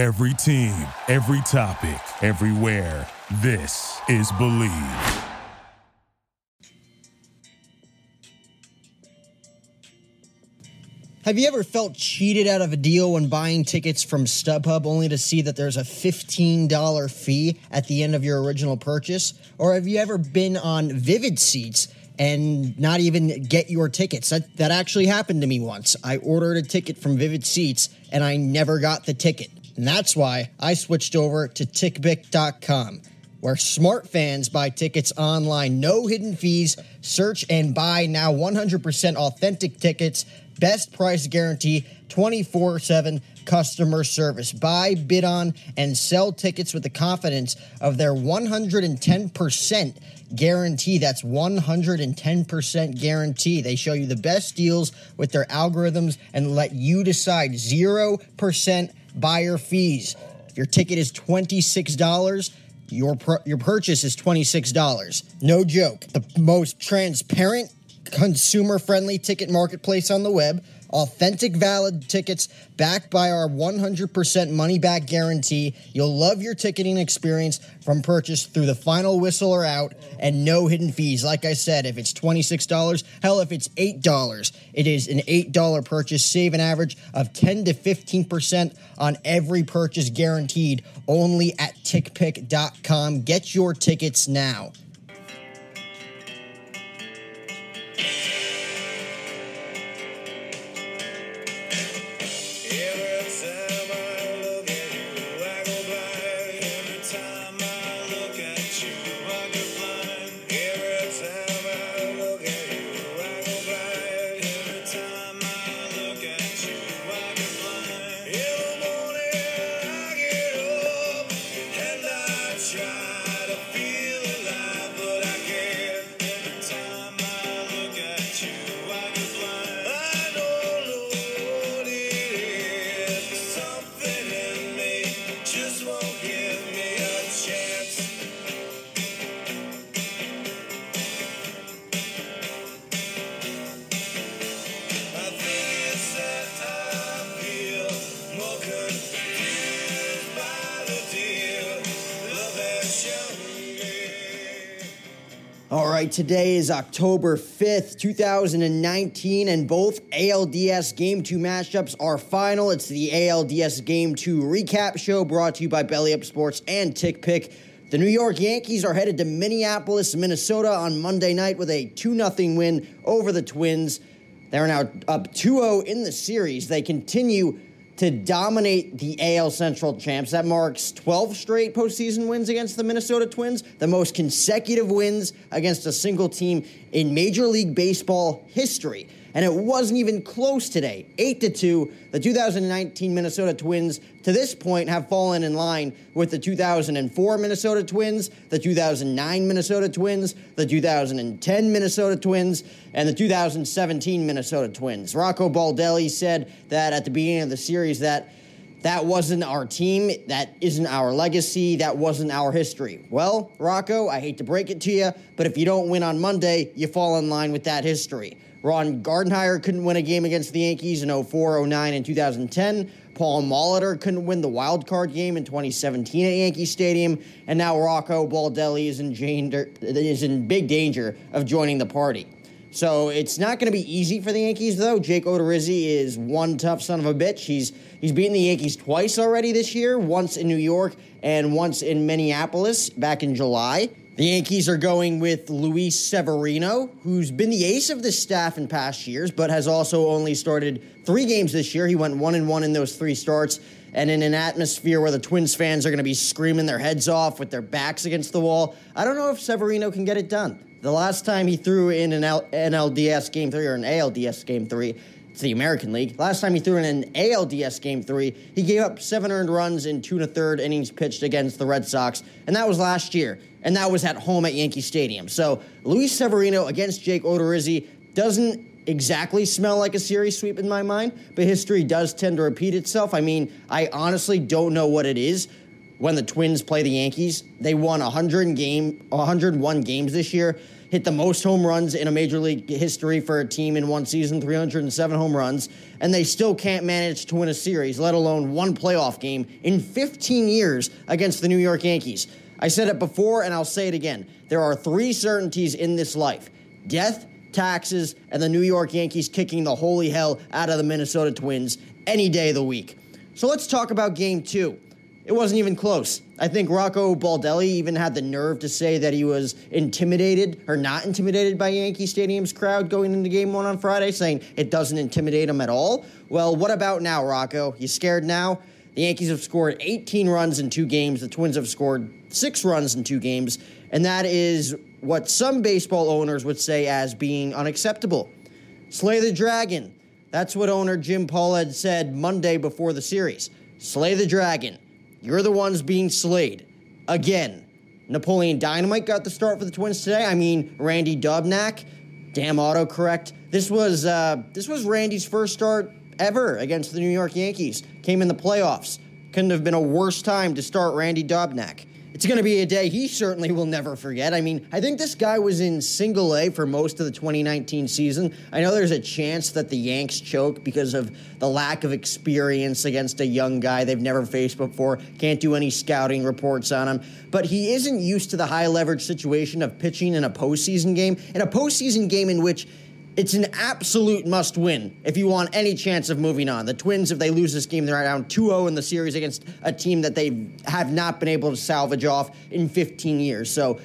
Every team, every topic, everywhere. This is Believe. Have you ever felt cheated out of a deal when buying tickets from StubHub only to see that there's a $15 fee at the end of your original purchase? Or have you ever been on Vivid Seats and not even get your tickets? That, that actually happened to me once. I ordered a ticket from Vivid Seats and I never got the ticket. And that's why I switched over to TickPick.com where smart fans buy tickets online, no hidden fees, search and buy now 100% authentic tickets, best price guarantee, 24 7 customer service. Buy, bid on, and sell tickets with the confidence of their 110% guarantee. That's 110% guarantee. They show you the best deals with their algorithms and let you decide 0% buyer fees. If your ticket is $26, your your purchase is $26. No joke. The most transparent, consumer-friendly ticket marketplace on the web. Authentic valid tickets backed by our 100% money back guarantee. You'll love your ticketing experience from purchase through the final whistle or out and no hidden fees. Like I said, if it's $26, hell, if it's $8, it is an $8 purchase. Save an average of 10 to 15% on every purchase guaranteed only at tickpick.com. Get your tickets now. All today is October 5th, 2019, and both ALDS Game 2 matchups are final. It's the ALDS Game 2 recap show brought to you by Belly Up Sports and TickPick. The New York Yankees are headed to Minneapolis, Minnesota on Monday night with a 2 0 win over the Twins. They're now up 2 0 in the series. They continue to dominate the AL Central champs. That marks 12 straight postseason wins against the Minnesota Twins, the most consecutive wins against a single team in Major League Baseball history and it wasn't even close today. 8 to 2. The 2019 Minnesota Twins to this point have fallen in line with the 2004 Minnesota Twins, the 2009 Minnesota Twins, the 2010 Minnesota Twins, and the 2017 Minnesota Twins. Rocco Baldelli said that at the beginning of the series that that wasn't our team. That isn't our legacy. That wasn't our history. Well, Rocco, I hate to break it to you, but if you don't win on Monday, you fall in line with that history. Ron Gardenhire couldn't win a game against the Yankees in 04, 09, and 2010. Paul Molitor couldn't win the wild card game in 2017 at Yankee Stadium, and now Rocco Baldelli is in, is in big danger of joining the party. So it's not going to be easy for the Yankees, though. Jake Odorizzi is one tough son of a bitch. He's he's beaten the Yankees twice already this year, once in New York and once in Minneapolis back in July. The Yankees are going with Luis Severino, who's been the ace of the staff in past years, but has also only started three games this year. He went one and one in those three starts. And in an atmosphere where the Twins fans are going to be screaming their heads off with their backs against the wall, I don't know if Severino can get it done. The last time he threw in an NLDS game three or an ALDS game three, it's the American League. Last time he threw in an ALDS game three, he gave up seven earned runs in two and a third innings pitched against the Red Sox, and that was last year and that was at home at Yankee Stadium. So Luis Severino against Jake Odorizzi doesn't exactly smell like a series sweep in my mind, but history does tend to repeat itself. I mean, I honestly don't know what it is when the Twins play the Yankees. They won 100 game, 101 games this year. Hit the most home runs in a major league history for a team in one season 307 home runs, and they still can't manage to win a series, let alone one playoff game in 15 years against the New York Yankees. I said it before and I'll say it again. There are three certainties in this life death, taxes, and the New York Yankees kicking the holy hell out of the Minnesota Twins any day of the week. So let's talk about game two. It wasn't even close. I think Rocco Baldelli even had the nerve to say that he was intimidated or not intimidated by Yankee Stadium's crowd going into game one on Friday, saying it doesn't intimidate him at all. Well, what about now, Rocco? You scared now? The Yankees have scored 18 runs in two games. The Twins have scored six runs in two games. And that is what some baseball owners would say as being unacceptable. Slay the dragon. That's what owner Jim Paul had said Monday before the series. Slay the dragon. You're the ones being slayed. Again. Napoleon Dynamite got the start for the Twins today. I mean, Randy Dobnak. Damn autocorrect. This was uh, this was Randy's first start ever against the New York Yankees. Came in the playoffs. Couldn't have been a worse time to start Randy Dobnak it's going to be a day he certainly will never forget. I mean, I think this guy was in single A for most of the 2019 season. I know there's a chance that the Yanks choke because of the lack of experience against a young guy they've never faced before, can't do any scouting reports on him. But he isn't used to the high leverage situation of pitching in a postseason game, in a postseason game in which it's an absolute must win if you want any chance of moving on. The Twins, if they lose this game, they're down 2 0 in the series against a team that they have not been able to salvage off in 15 years. So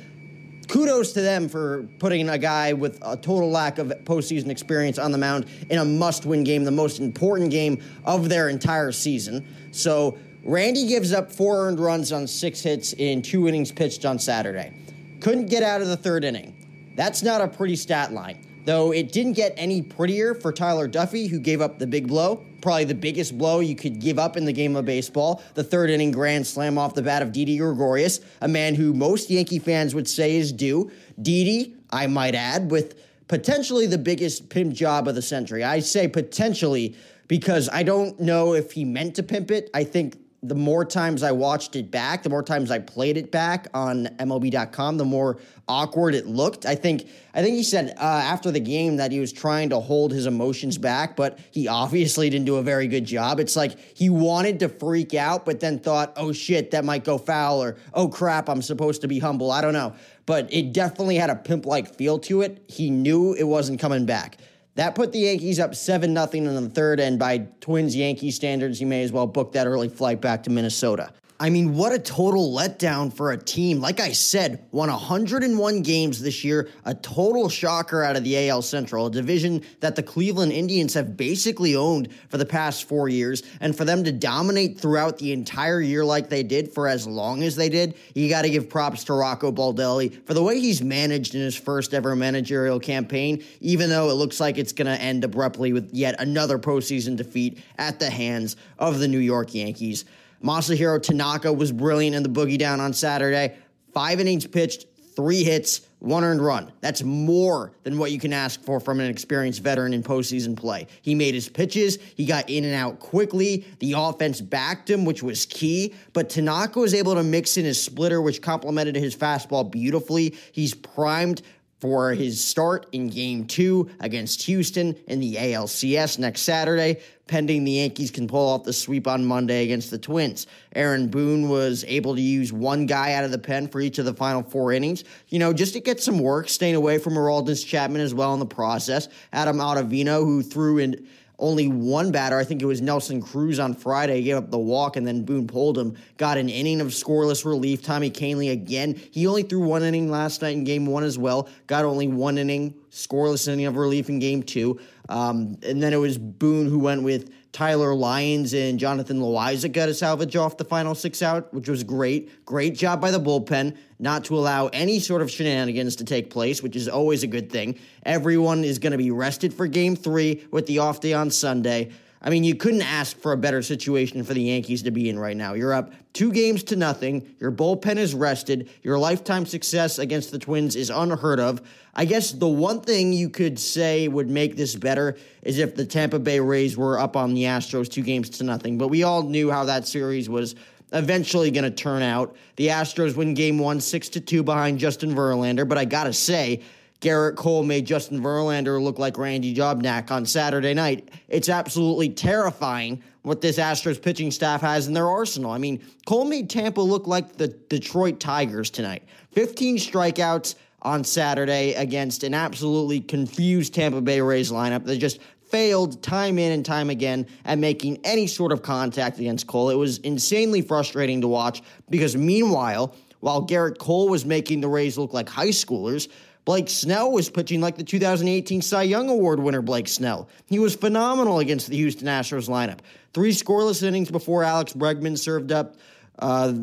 kudos to them for putting a guy with a total lack of postseason experience on the mound in a must win game, the most important game of their entire season. So Randy gives up four earned runs on six hits in two innings pitched on Saturday. Couldn't get out of the third inning. That's not a pretty stat line though it didn't get any prettier for Tyler Duffey, who gave up the big blow, probably the biggest blow you could give up in the game of baseball, the third inning grand slam off the bat of Didi Gregorius, a man who most Yankee fans would say is due. Didi, I might add, with potentially the biggest pimp job of the century. I say potentially because I don't know if he meant to pimp it. I think the more times I watched it back, the more times I played it back on MLB.com, the more awkward it looked. I think I think he said uh, after the game that he was trying to hold his emotions back, but he obviously didn't do a very good job. It's like he wanted to freak out, but then thought, "Oh shit, that might go foul," or "Oh crap, I'm supposed to be humble." I don't know, but it definitely had a pimp-like feel to it. He knew it wasn't coming back. That put the Yankees up 7 0 in the third, and by Twins Yankee standards, you may as well book that early flight back to Minnesota. I mean, what a total letdown for a team. Like I said, won 101 games this year, a total shocker out of the AL Central, a division that the Cleveland Indians have basically owned for the past four years. And for them to dominate throughout the entire year like they did for as long as they did, you got to give props to Rocco Baldelli for the way he's managed in his first ever managerial campaign, even though it looks like it's going to end abruptly with yet another postseason defeat at the hands of the New York Yankees. Masahiro Tanaka was brilliant in the boogie down on Saturday. Five innings pitched, three hits, one earned run. That's more than what you can ask for from an experienced veteran in postseason play. He made his pitches, he got in and out quickly. The offense backed him, which was key. But Tanaka was able to mix in his splitter, which complemented his fastball beautifully. He's primed for his start in game two against Houston in the ALCS next Saturday, pending the Yankees can pull off the sweep on Monday against the Twins. Aaron Boone was able to use one guy out of the pen for each of the final four innings, you know, just to get some work, staying away from Aroldis Chapman as well in the process. Adam Ottavino, who threw in only one batter, I think it was Nelson Cruz on Friday, gave up the walk, and then Boone pulled him. Got an inning of scoreless relief. Tommy Kahnle again. He only threw one inning last night in game one as well. Got only one inning, scoreless inning of relief in game two. Um, and then it was Boone who went with Tyler Lyons and Jonathan Loáisiga to salvage off the final six out, which was great. Great job by the bullpen not to allow any sort of shenanigans to take place, which is always a good thing. Everyone is going to be rested for game three with the off day on Sunday. I mean, you couldn't ask for a better situation for the Yankees to be in right now. You're up two games to nothing. Your bullpen is rested. Your lifetime success against the Twins is unheard of. I guess the one thing you could say would make this better is if the Tampa Bay Rays were up on the Astros two games to nothing. But we all knew how that series was eventually going to turn out. The Astros win game one, six to two behind Justin Verlander. But I got to say, Gerrit Cole made Justin Verlander look like Randy Dobnak on Saturday night. It's absolutely terrifying what this Astros pitching staff has in their arsenal. I mean, Cole made Tampa look like the Detroit Tigers tonight. 15 strikeouts on Saturday against an absolutely confused Tampa Bay Rays lineup that just failed time in and time again at making any sort of contact against Cole. It was insanely frustrating to watch because meanwhile, while Gerrit Cole was making the Rays look like high schoolers, Blake Snell was pitching like the 2018 Cy Young Award winner Blake Snell. He was phenomenal against the Houston Astros lineup. Three scoreless innings before Alex Bregman served up uh,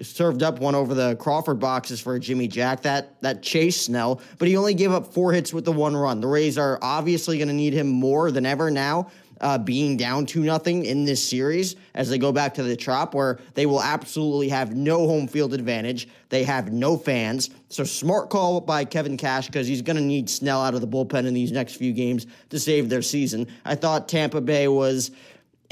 served up one over the Crawford boxes for Jimmy Jack. That that chased Snell, but he only gave up four hits with the one run. The Rays are obviously going to need him more than ever now. Uh, being down two nothing in this series as they go back to the Trop, where they will absolutely have no home field advantage. They have no fans. So smart call by Kevin Cash because he's going to need Snell out of the bullpen in these next few games to save their season. I thought Tampa Bay was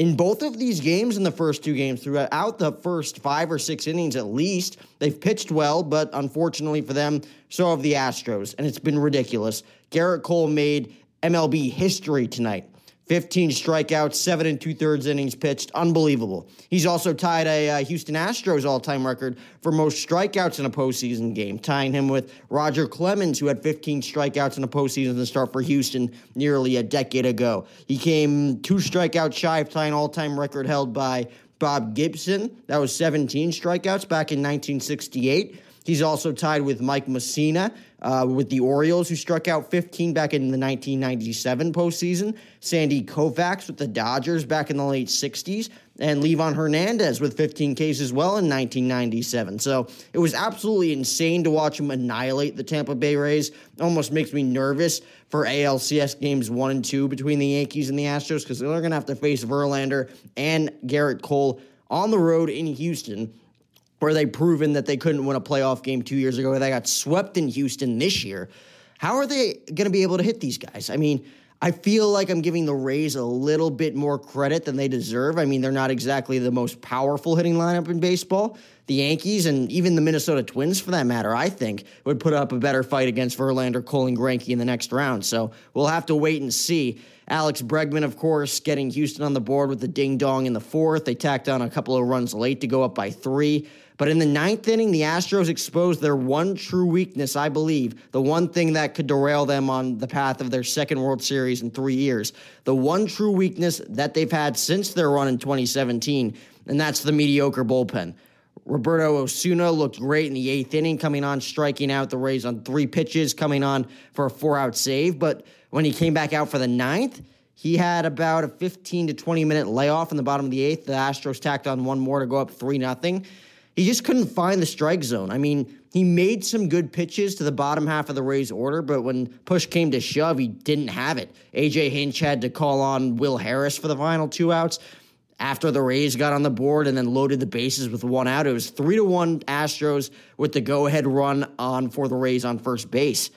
in both of these games, in the first two games, throughout the first five or six innings at least, they've pitched well, but unfortunately for them, so have the Astros, and it's been ridiculous. Gerrit Cole made MLB history tonight. 15 strikeouts, seven and two thirds innings pitched. Unbelievable. He's also tied a uh, Houston Astros all time record for most strikeouts in a postseason game, tying him with Roger Clemens, who had 15 strikeouts in a postseason start for Houston nearly a decade ago. He came two strikeouts shy of tying all time record held by Bob Gibson. That was 17 strikeouts back in 1968. He's also tied with Mike Mussina uh, with the Orioles, who struck out 15 back in the 1997 postseason. Sandy Koufax with the Dodgers back in the late 60s. And Livan Hernandez with 15 Ks as well in 1997. So it was absolutely insane to watch him annihilate the Tampa Bay Rays. Almost makes me nervous for ALCS games one and two between the Yankees and the Astros because they're going to have to face Verlander and Gerrit Cole on the road in Houston where they proven that they couldn't win a playoff game two years ago. They got swept in Houston this year. How are they going to be able to hit these guys? I mean, I feel like I'm giving the Rays a little bit more credit than they deserve. I mean, they're not exactly the most powerful hitting lineup in baseball. The Yankees and even the Minnesota Twins, for that matter, I think, would put up a better fight against Verlander, Cole, and Greinke in the next round. So we'll have to wait and see. Alex Bregman, of course, getting Houston on the board with the ding dong in the fourth. They tacked on a couple of runs late to go up by three. But in the ninth inning, the Astros exposed their one true weakness, I believe, the one thing that could derail them on the path of their second World Series in three years, the one true weakness that they've had since their run in 2017, and that's the mediocre bullpen. Roberto Osuna looked great in the eighth inning, coming on, striking out the Rays on three pitches, coming on for a four out save. But when he came back out for the ninth, he had about a 15 to 20 minute layoff in the bottom of the eighth. The Astros tacked on one more to go up 3 0 he just couldn't find the strike zone. I mean, he made some good pitches to the bottom half of the Rays order, but when push came to shove, he didn't have it. AJ Hinch had to call on Will Harris for the final two outs. After the Rays got on the board and then loaded the bases with one out, it was three to one Astros with the go-ahead run on for the Rays on first base.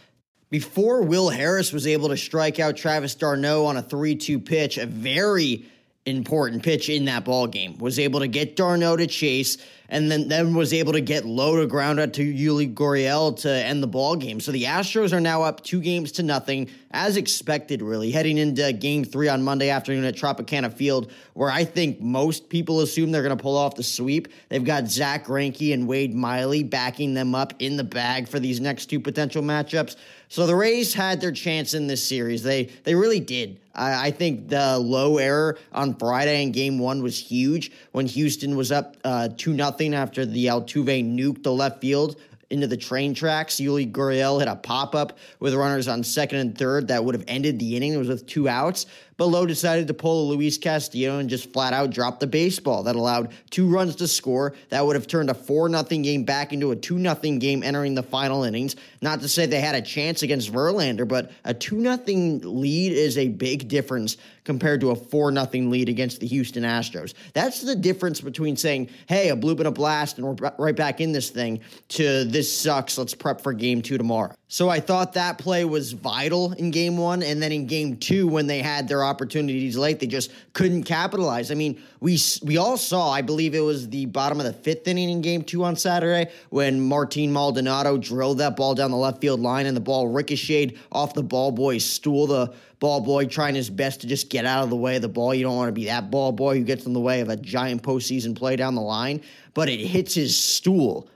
Before Will Harris was able to strike out Travis d'Arnaud on a 3-2 pitch, a very important pitch in that ball game, was able to get d'Arnaud to chase and then, then was able to get Lowe to ground out to Yuli Gurriel to end the ball game. So the Astros are now up two games to nothing, as expected, really, heading into game three on Monday afternoon at Tropicana Field, where I think most people assume they're going to pull off the sweep. They've got Zack Greinke and Wade Miley backing them up in the bag for these next two potential matchups. So the Rays had their chance in this series. They they really did. I, I think the Lowe error on Friday in Game One was huge when Houston was up uh, two nothing after the Altuve nuked the left field into the train tracks. Yuli Gurriel hit a pop up with runners on second and third that would have ended the inning. It was with two outs. But Lowe decided to pull a Luis Castillo and just flat out drop the baseball. That allowed two runs to score. That would have turned a 4 0 game back into a 2 0 game entering the final innings. Not to say they had a chance against Verlander, but a 2 0 lead is a big difference compared to a 4 0 lead against the Houston Astros. That's the difference between saying, hey, a bloop and a blast, and we're right back in this thing, to this sucks, let's prep for game two tomorrow. So I thought that play was vital in game one. And then in game two, when they had their opportunities late. They just couldn't capitalize. I mean, we we all saw. I believe it was the bottom of the fifth inning in Game Two on Saturday when Martin Maldonado drilled that ball down the left field line and the ball ricocheted off the ball boy's stool. The ball boy trying his best to just get out of the way of the ball. You don't want to be that ball boy who gets in the way of a giant postseason play down the line, but it hits his stool.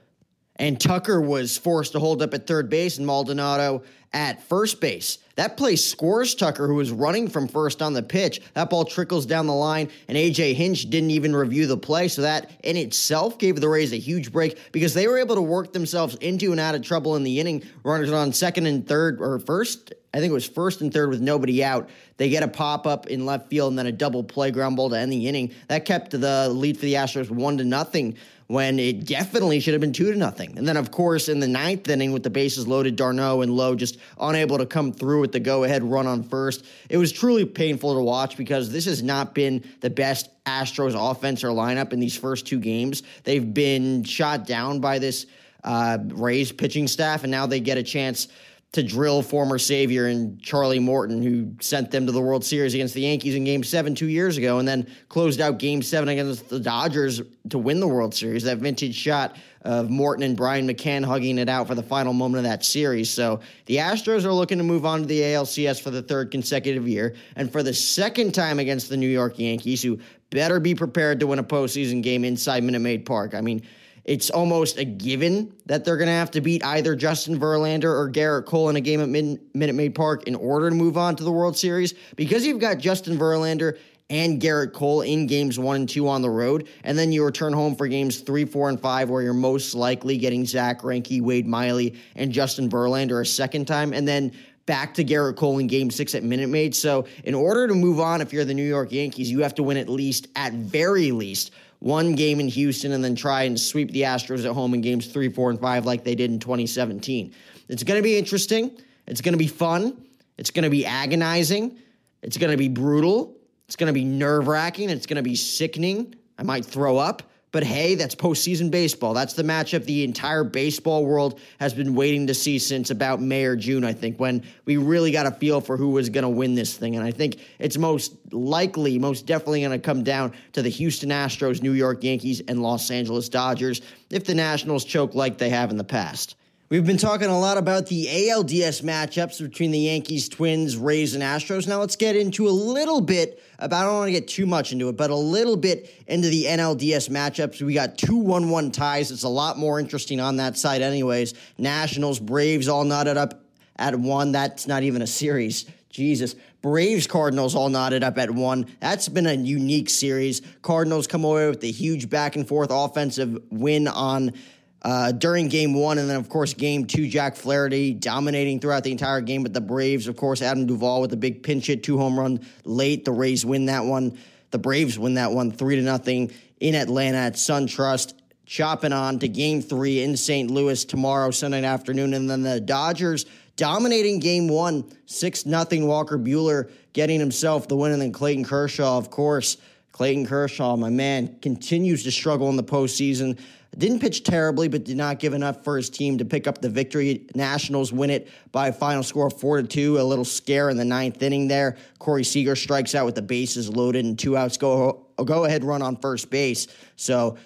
And Tucker was forced to hold up at third base and Maldonado at first base. That play scores Tucker, who was running from first on the pitch. That ball trickles down the line, and AJ Hinch didn't even review the play. So that in itself gave the Rays a huge break because they were able to work themselves into and out of trouble in the inning. Runners on second and third, or first, I think it was first and third with nobody out. They get a pop up in left field and then a double play ground ball to end the inning. That kept the lead for the Astros one to nothing when it definitely should have been two to nothing. And then, of course, in the ninth inning with the bases loaded, d'Arnaud and Lowe just unable to come through with the go ahead run on first. It was truly painful to watch because this has not been the best Astros offense or lineup in these first two games. They've been shot down by this uh, Rays pitching staff, and now they get a chance to drill former savior and Charlie Morton, who sent them to the World Series against the Yankees in Game Seven two years ago, and then closed out Game Seven against the Dodgers to win the World Series. That vintage shot of Morton and Brian McCann hugging it out for the final moment of that series. So the Astros are looking to move on to the ALCS for the third consecutive year, and for the second time against the New York Yankees, who better be prepared to win a postseason game inside Minute Maid Park. I mean it's almost a given that they're going to have to beat either Justin Verlander or Gerrit Cole in a game at Minute Maid Park in order to move on to the World Series because you've got Justin Verlander and Gerrit Cole in games one and two on the road, and then you return home for games three, four, and five, where you're most likely getting Zack Greinke, Wade Miley, and Justin Verlander a second time, and then back to Gerrit Cole in game six at Minute Maid. So, in order to move on, if you're the New York Yankees, you have to win at least, at very least, one game in Houston and then try and sweep the Astros at home in games three, four, and five like they did in 2017. It's going to be interesting. It's going to be fun. It's going to be agonizing. It's going to be brutal. It's going to be nerve wracking. It's going to be sickening. I might throw up. But hey, that's postseason baseball. That's the matchup the entire baseball world has been waiting to see since about May or June, I think, when we really got a feel for who was going to win this thing. And I think it's most likely, most definitely going to come down to the Houston Astros, New York Yankees, and Los Angeles Dodgers if the Nationals choke like they have in the past. We've been talking a lot about the ALDS matchups between the Yankees, Twins, Rays, and Astros. Now let's get into a little bit about, I don't want to get too much into it, but a little bit into the NLDS matchups. We got two 1 1 ties. It's a lot more interesting on that side, anyways. Nationals, Braves all knotted up at one. That's not even a series. Jesus. Braves Cardinals all knotted up at one. That's been a unique series. Cardinals come away with a huge back and forth offensive win on uh, during game one. And then, of course, game two, Jack Flaherty dominating throughout the entire game. But the Braves, of course, Adam Duvall with a big pinch hit, two home run late. The Rays win that one. The Braves win that one three to nothing in Atlanta at SunTrust. Chopping on to game three in St. Louis tomorrow, Sunday afternoon. And then the Dodgers dominating game one, 6 nothing. Walker Buehler getting himself the win. And then Clayton Kershaw, of course. Clayton Kershaw, my man, continues to struggle in the postseason. Didn't pitch terribly, but did not give enough for his team to pick up the victory. Nationals win it by a final score of four to two. A little scare in the ninth inning there. Corey Seager strikes out with the bases loaded and two outs. Go go ahead run on first base. So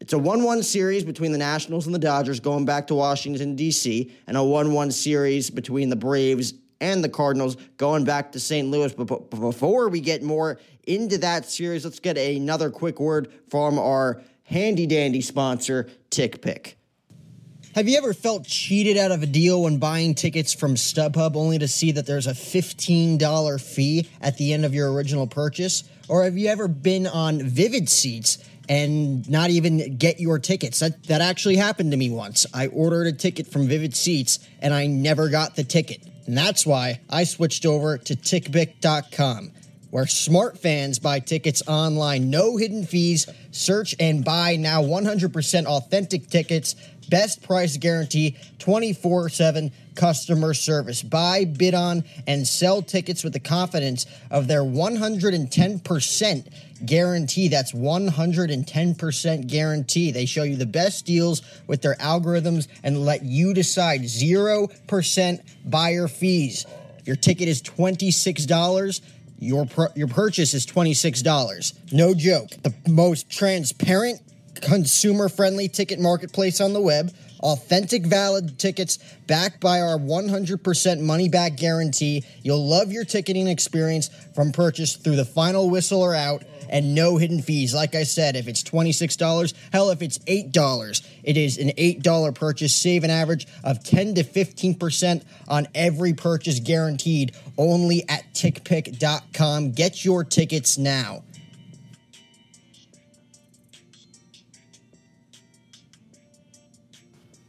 it's a 1 1 series between the Nationals and the Dodgers going back to Washington, D.C., and a 1 1 series between the Braves and the Cardinals going back to St. Louis. But before we get more into that series, let's get another quick word from our handy dandy sponsor, TickPick. Have you ever felt cheated out of a deal when buying tickets from StubHub only to see that there's a $15 fee at the end of your original purchase? Or have you ever been on Vivid Seats and not even get your tickets? That, that actually happened to me once. I ordered a ticket from Vivid Seats and I never got the ticket. And that's why I switched over to TickPick.com where smart fans buy tickets online. No hidden fees. Search and buy now 100% authentic tickets. Best price guarantee 24 7 customer service. Buy, bid on, and sell tickets with the confidence of their 110% guarantee. That's 110% guarantee. They show you the best deals with their algorithms and let you decide 0% buyer fees. If your ticket is $26, your pr- your purchase is $26. No joke. The most transparent, consumer-friendly ticket marketplace on the web. Authentic valid tickets backed by our 100% money back guarantee. You'll love your ticketing experience from purchase through the final whistle or out and no hidden fees. Like I said, if it's $26, hell, if it's $8, it is an $8 purchase. Save an average of 10 to 15% on every purchase guaranteed only at tickpick.com. Get your tickets now.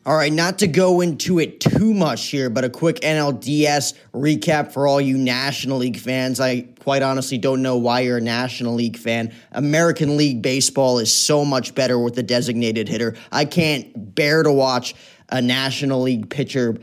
All right, not to go into it too much here, but a quick NLDS recap for all you National League fans. I quite honestly don't know why you're a National League fan. American League Baseball is so much better with the designated hitter. I can't bear to watch a National League pitcher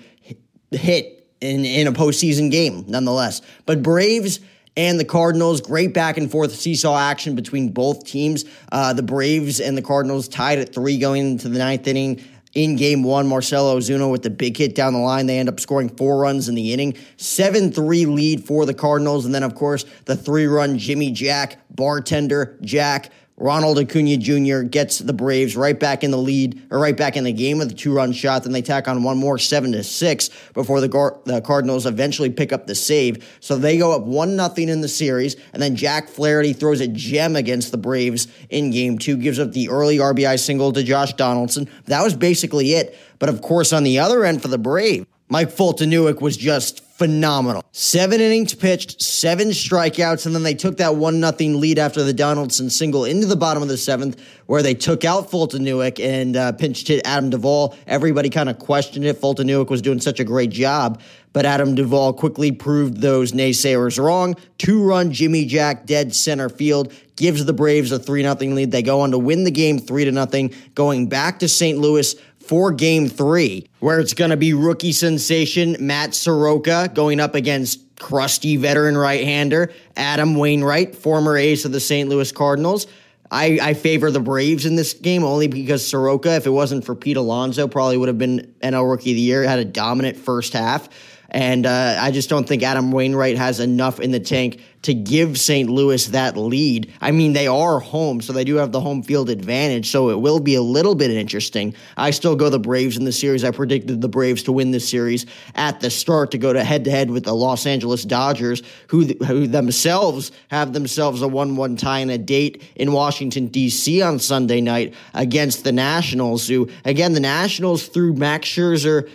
hit in, in a postseason game, nonetheless. But Braves and the Cardinals. Great back and forth seesaw action between both teams. Uh, the Braves and the Cardinals tied at three going into the ninth inning in game one. Marcell Ozuna with the big hit down the line. They end up scoring four runs in the inning. 7 3 lead for the Cardinals. And then, of course, the three run Jimmy Jack, bartender Jack Ronald Acuna Jr. gets the Braves right back in the lead, or right back in the game with a two-run shot. Then they tack on one more, seven to six, before the, Gar- the Cardinals eventually pick up the save. So they go up one nothing in the series, and then Jack Flaherty throws a gem against the Braves in Game Two, gives up the early RBI single to Josh Donaldson. That was basically it. But of course, on the other end for the Braves, Mike Foltynewicz was just phenomenal. Seven innings pitched, seven strikeouts, and then they took that one nothing lead after the Donaldson single into the bottom of the seventh, where they took out Foltynewicz and uh, pinched hit Adam Duvall. Everybody kind of questioned it. Foltynewicz was doing such a great job, but Adam Duvall quickly proved those naysayers wrong. Two run Jimmy Jack dead center field gives the Braves a three nothing lead. They go on to win the game three to nothing, going back to St. Louis for game three, where it's going to be rookie sensation Matt Soroka going up against crusty veteran right hander Adam Wainwright, former ace of the St. Louis Cardinals. I, I, favor the Braves in this game only because Soroka, if it wasn't for Pete Alonso, probably would have been NL Rookie of the Year. Had a dominant first half. And uh, I just don't think Adam Wainwright has enough in the tank to give St. Louis that lead. I mean, they are home, so they do have the home field advantage, so it will be a little bit interesting. I still go the Braves in the series. I predicted the Braves to win this series at the start to go to head to head with the Los Angeles Dodgers, who, who themselves have themselves a 1 1 tie and a date in Washington, D.C. on Sunday night against the Nationals, who, again, the Nationals through Max Scherzer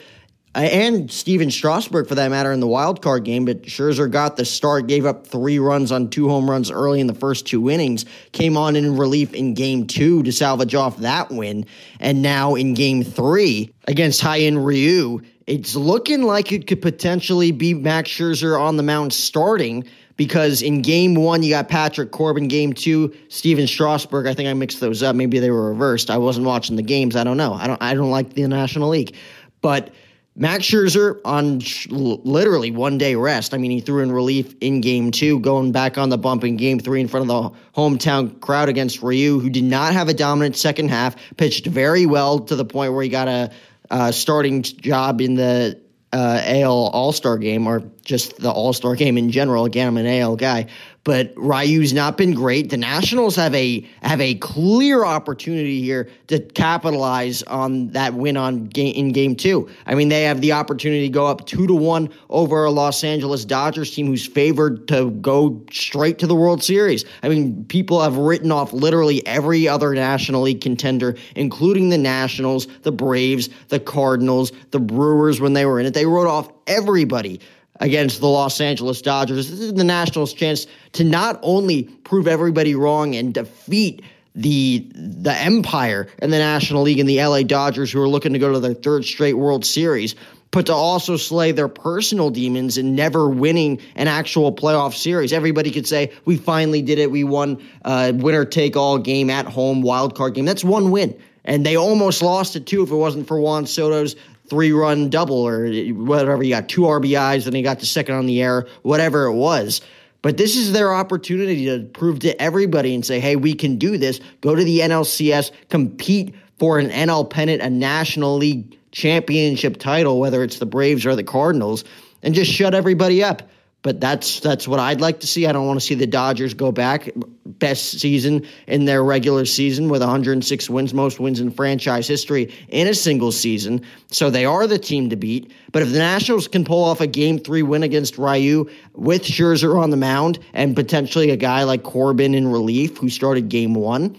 Uh, and Stephen Strasburg for that matter in the wild card game. But Scherzer got the start, gave up three runs on two home runs early in the first two innings, came on in relief in game two to salvage off that win. And now in game three against Hyun Ryu, it's looking like it could potentially be Max Scherzer on the mound starting because in game one you got Patrick Corbin, game two Stephen Strasburg. I think I mixed those up. Maybe they were reversed. I wasn't watching the games. I don't know. I don't. I don't like the National League, but Max Scherzer on sh- literally one day rest. I mean, he threw in relief in game two, going back on the bump in game three in front of the hometown crowd against Ryu, who did not have a dominant second half, pitched very well to the point where he got a, a starting job in the uh, AL All Star game or just the All Star game in general. Again, I'm an AL guy, but Ryu's not been great. The Nationals have a have a clear opportunity here to capitalize on that win on game in game two. I mean, they have the opportunity to go up two to one over a Los Angeles Dodgers team who's favored to go straight to the World Series. I mean, people have written off literally every other National League contender, including the Nationals, the Braves, the Cardinals, the Brewers when they were in it. They wrote off everybody against the Los Angeles Dodgers. This is the Nationals' chance to not only prove everybody wrong and defeat the the empire in the National League and the LA Dodgers who are looking to go to their third straight World Series, but to also slay their personal demons and never winning an actual playoff series. Everybody could say, we finally did it. We won a winner take all game at home, wild card game. That's one win. And they almost lost it too if it wasn't for Juan Soto's three run double or whatever. You got two RBIs, then he got the second on the air, whatever it was. But this is their opportunity to prove to everybody and say, hey, we can do this. Go to the NLCS, compete for an NL pennant, a National League championship title, whether it's the Braves or the Cardinals, and just shut everybody up. But that's that's what I'd like to see. I don't want to see the Dodgers go back best season in their regular season with 106 wins, most wins in franchise history in a single season. So they are the team to beat. But if the Nationals can pull off a game three win against Ryu with Scherzer on the mound and potentially a guy like Corbin in relief who started game one,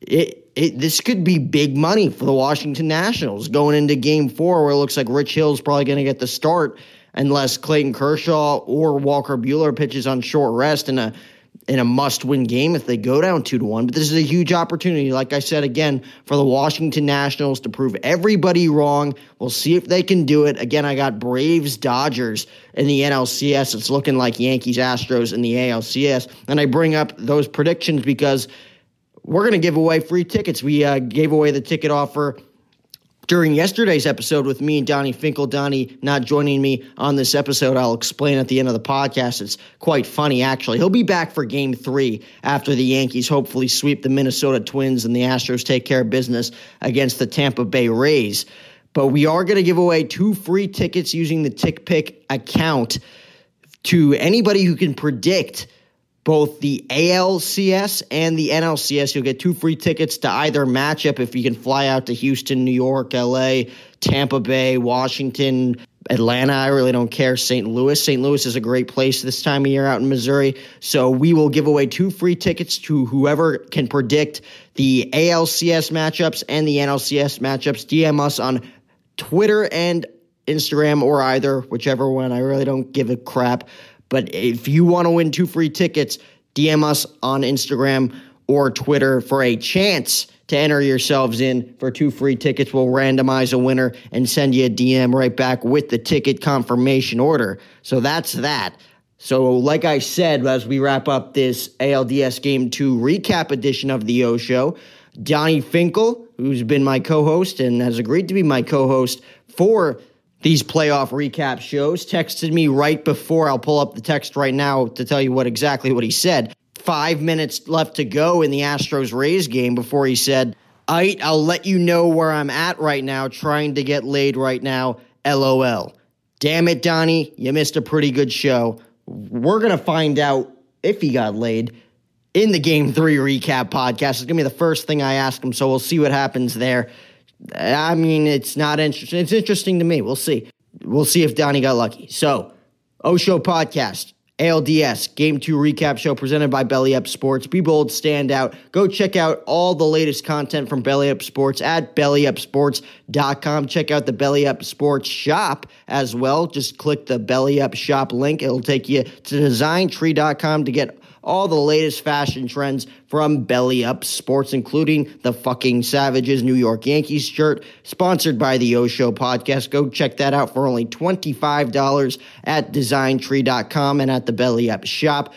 it it, this could be big money for the Washington Nationals going into game four, where it looks like Rich Hill's probably going to get the start unless Clayton Kershaw or Walker Buehler pitches on short rest in a in a must-win game if they go down two to one. But this is a huge opportunity, like I said again, for the Washington Nationals to prove everybody wrong. We'll see if they can do it. Again, I got Braves Dodgers in the NLCS. It's looking like Yankees Astros in the ALCS, and I bring up those predictions because we're going to give away free tickets. We uh, gave away the ticket offer during yesterday's episode with me and Donnie Finkel. Donnie not joining me on this episode. I'll explain at the end of the podcast. It's quite funny, actually. He'll be back for game three after the Yankees hopefully sweep the Minnesota Twins and the Astros take care of business against the Tampa Bay Rays. But we are going to give away two free tickets using the TickPick account to anybody who can predict both the ALCS and the NLCS. You'll get two free tickets to either matchup if you can fly out to Houston, New York, LA, Tampa Bay, Washington, Atlanta. I really don't care. St. Louis. St. Louis is a great place this time of year out in Missouri. So we will give away two free tickets to whoever can predict the ALCS matchups and the NLCS matchups. DM us on Twitter and Instagram or either, whichever one. I really don't give a crap. But if you want to win two free tickets, DM us on Instagram or Twitter for a chance to enter yourselves in for two free tickets. We'll randomize a winner and send you a DM right back with the ticket confirmation order. So that's that. So, like I said, as we wrap up this ALDS Game 2 recap edition of the O Show, Donnie Finkel, who's been my co host and has agreed to be my co host for these playoff recap shows texted me right before I'll pull up the text right now to tell you what exactly what he said. Five minutes left to go in the Astros Rays game before he said, I, I'll let you know where I'm at right now, trying to get laid right now. LOL. Damn it, Donnie, you missed a pretty good show. We're going to find out if he got laid in the game three recap podcast. It's going to be the first thing I ask him, so we'll see what happens there. I mean, it's not interesting. It's interesting to me. We'll see. We'll see if Donnie got lucky. So, O Show Podcast, ALDS, Game 2 Recap Show presented by Belly Up Sports. Be bold, stand out. Go check out all the latest content from Belly Up Sports at bellyupsports.com. Check out the Belly Up Sports shop as well. Just click the Belly Up shop link. It'll take you to designtree.com to get all the latest fashion trends from Belly Up Sports, including the fucking Savages New York Yankees shirt, sponsored by the O Show podcast. Go check that out for only $25 at designtree.com and at the Belly Up shop.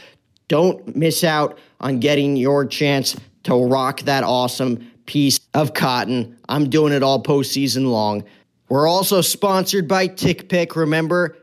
Don't miss out on getting your chance to rock that awesome piece of cotton. I'm doing it all postseason long. We're also sponsored by TickPick. Remember,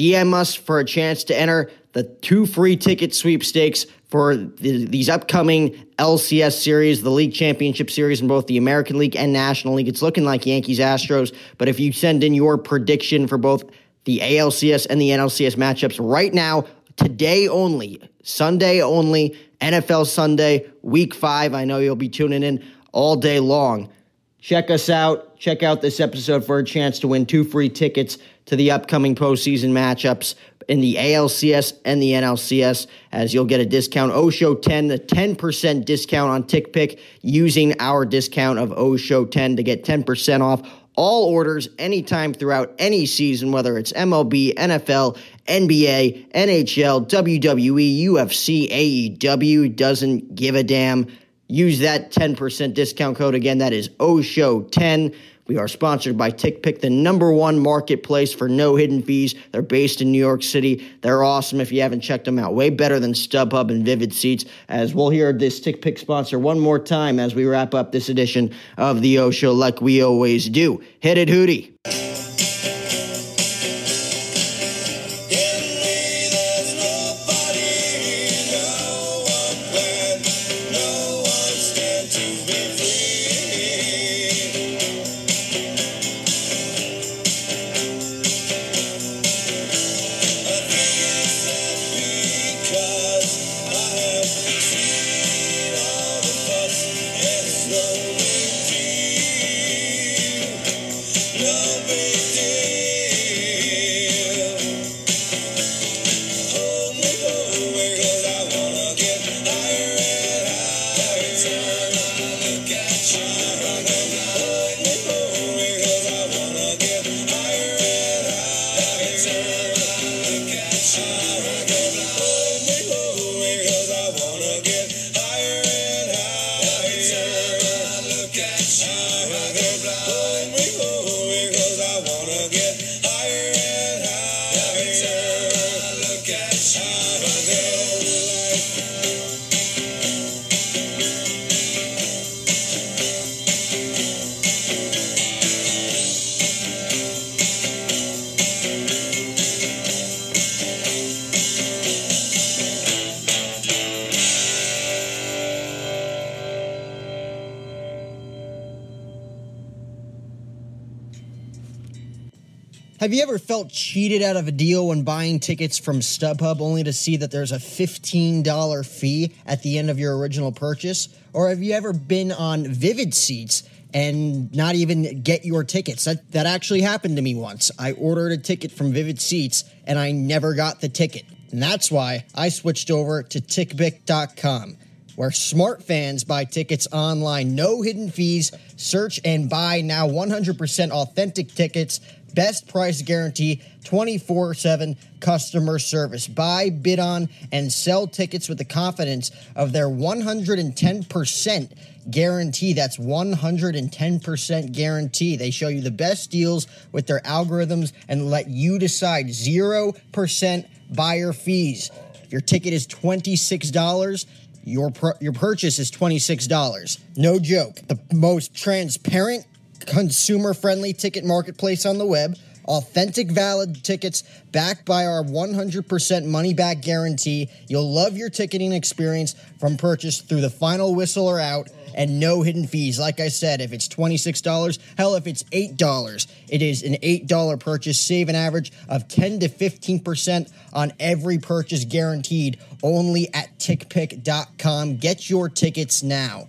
DM us for a chance to enter the two free ticket sweepstakes for the, these upcoming LCS series, the league championship series in both the American League and National League. It's looking like Yankees Astros, but if you send in your prediction for both the ALCS and the NLCS matchups right now, today only, Sunday only, NFL Sunday, week five. I know you'll be tuning in all day long. Check us out. Check out this episode for a chance to win two free tickets to the upcoming postseason matchups in the ALCS and the NLCS, as you'll get a discount Show 10, a 10% discount on TickPick using our discount of Show 10 to get 10% off all orders anytime throughout any season, whether it's MLB, NFL, NBA, NHL, WWE, UFC, AEW, doesn't give a damn. Use that 10% discount code. Again, that is OSHOW10. We are sponsored by TickPick, the number one marketplace for no hidden fees. They're based in New York City. They're awesome if you haven't checked them out. Way better than StubHub and Vivid Seats. As we'll hear this TickPick sponsor one more time as we wrap up this edition of the O Show like we always do. Hit it, Hootie. Have you ever felt cheated out of a deal when buying tickets from StubHub only to see that there's a $15 fee at the end of your original purchase? Or have you ever been on Vivid Seats and not even get your tickets? That, that actually happened to me once. I ordered a ticket from Vivid Seats and I never got the ticket. And that's why I switched over to tickpick.com where smart fans buy tickets online, no hidden fees, search and buy now 100% authentic tickets best price guarantee, 24 7 customer service. Buy, bid on, and sell tickets with the confidence of their 110% guarantee. That's 110% guarantee. They show you the best deals with their algorithms and let you decide 0% buyer fees. Your ticket is $26, your, your purchase is $26. No joke. The most transparent consumer friendly ticket marketplace on the web, authentic valid tickets backed by our 100% money back guarantee. You'll love your ticketing experience from purchase through the final whistle or out and no hidden fees. Like I said, if it's $26, hell, if it's $8, it is an $8 purchase. Save an average of 10 to 15% on every purchase guaranteed only at tickpick.com. Get your tickets now.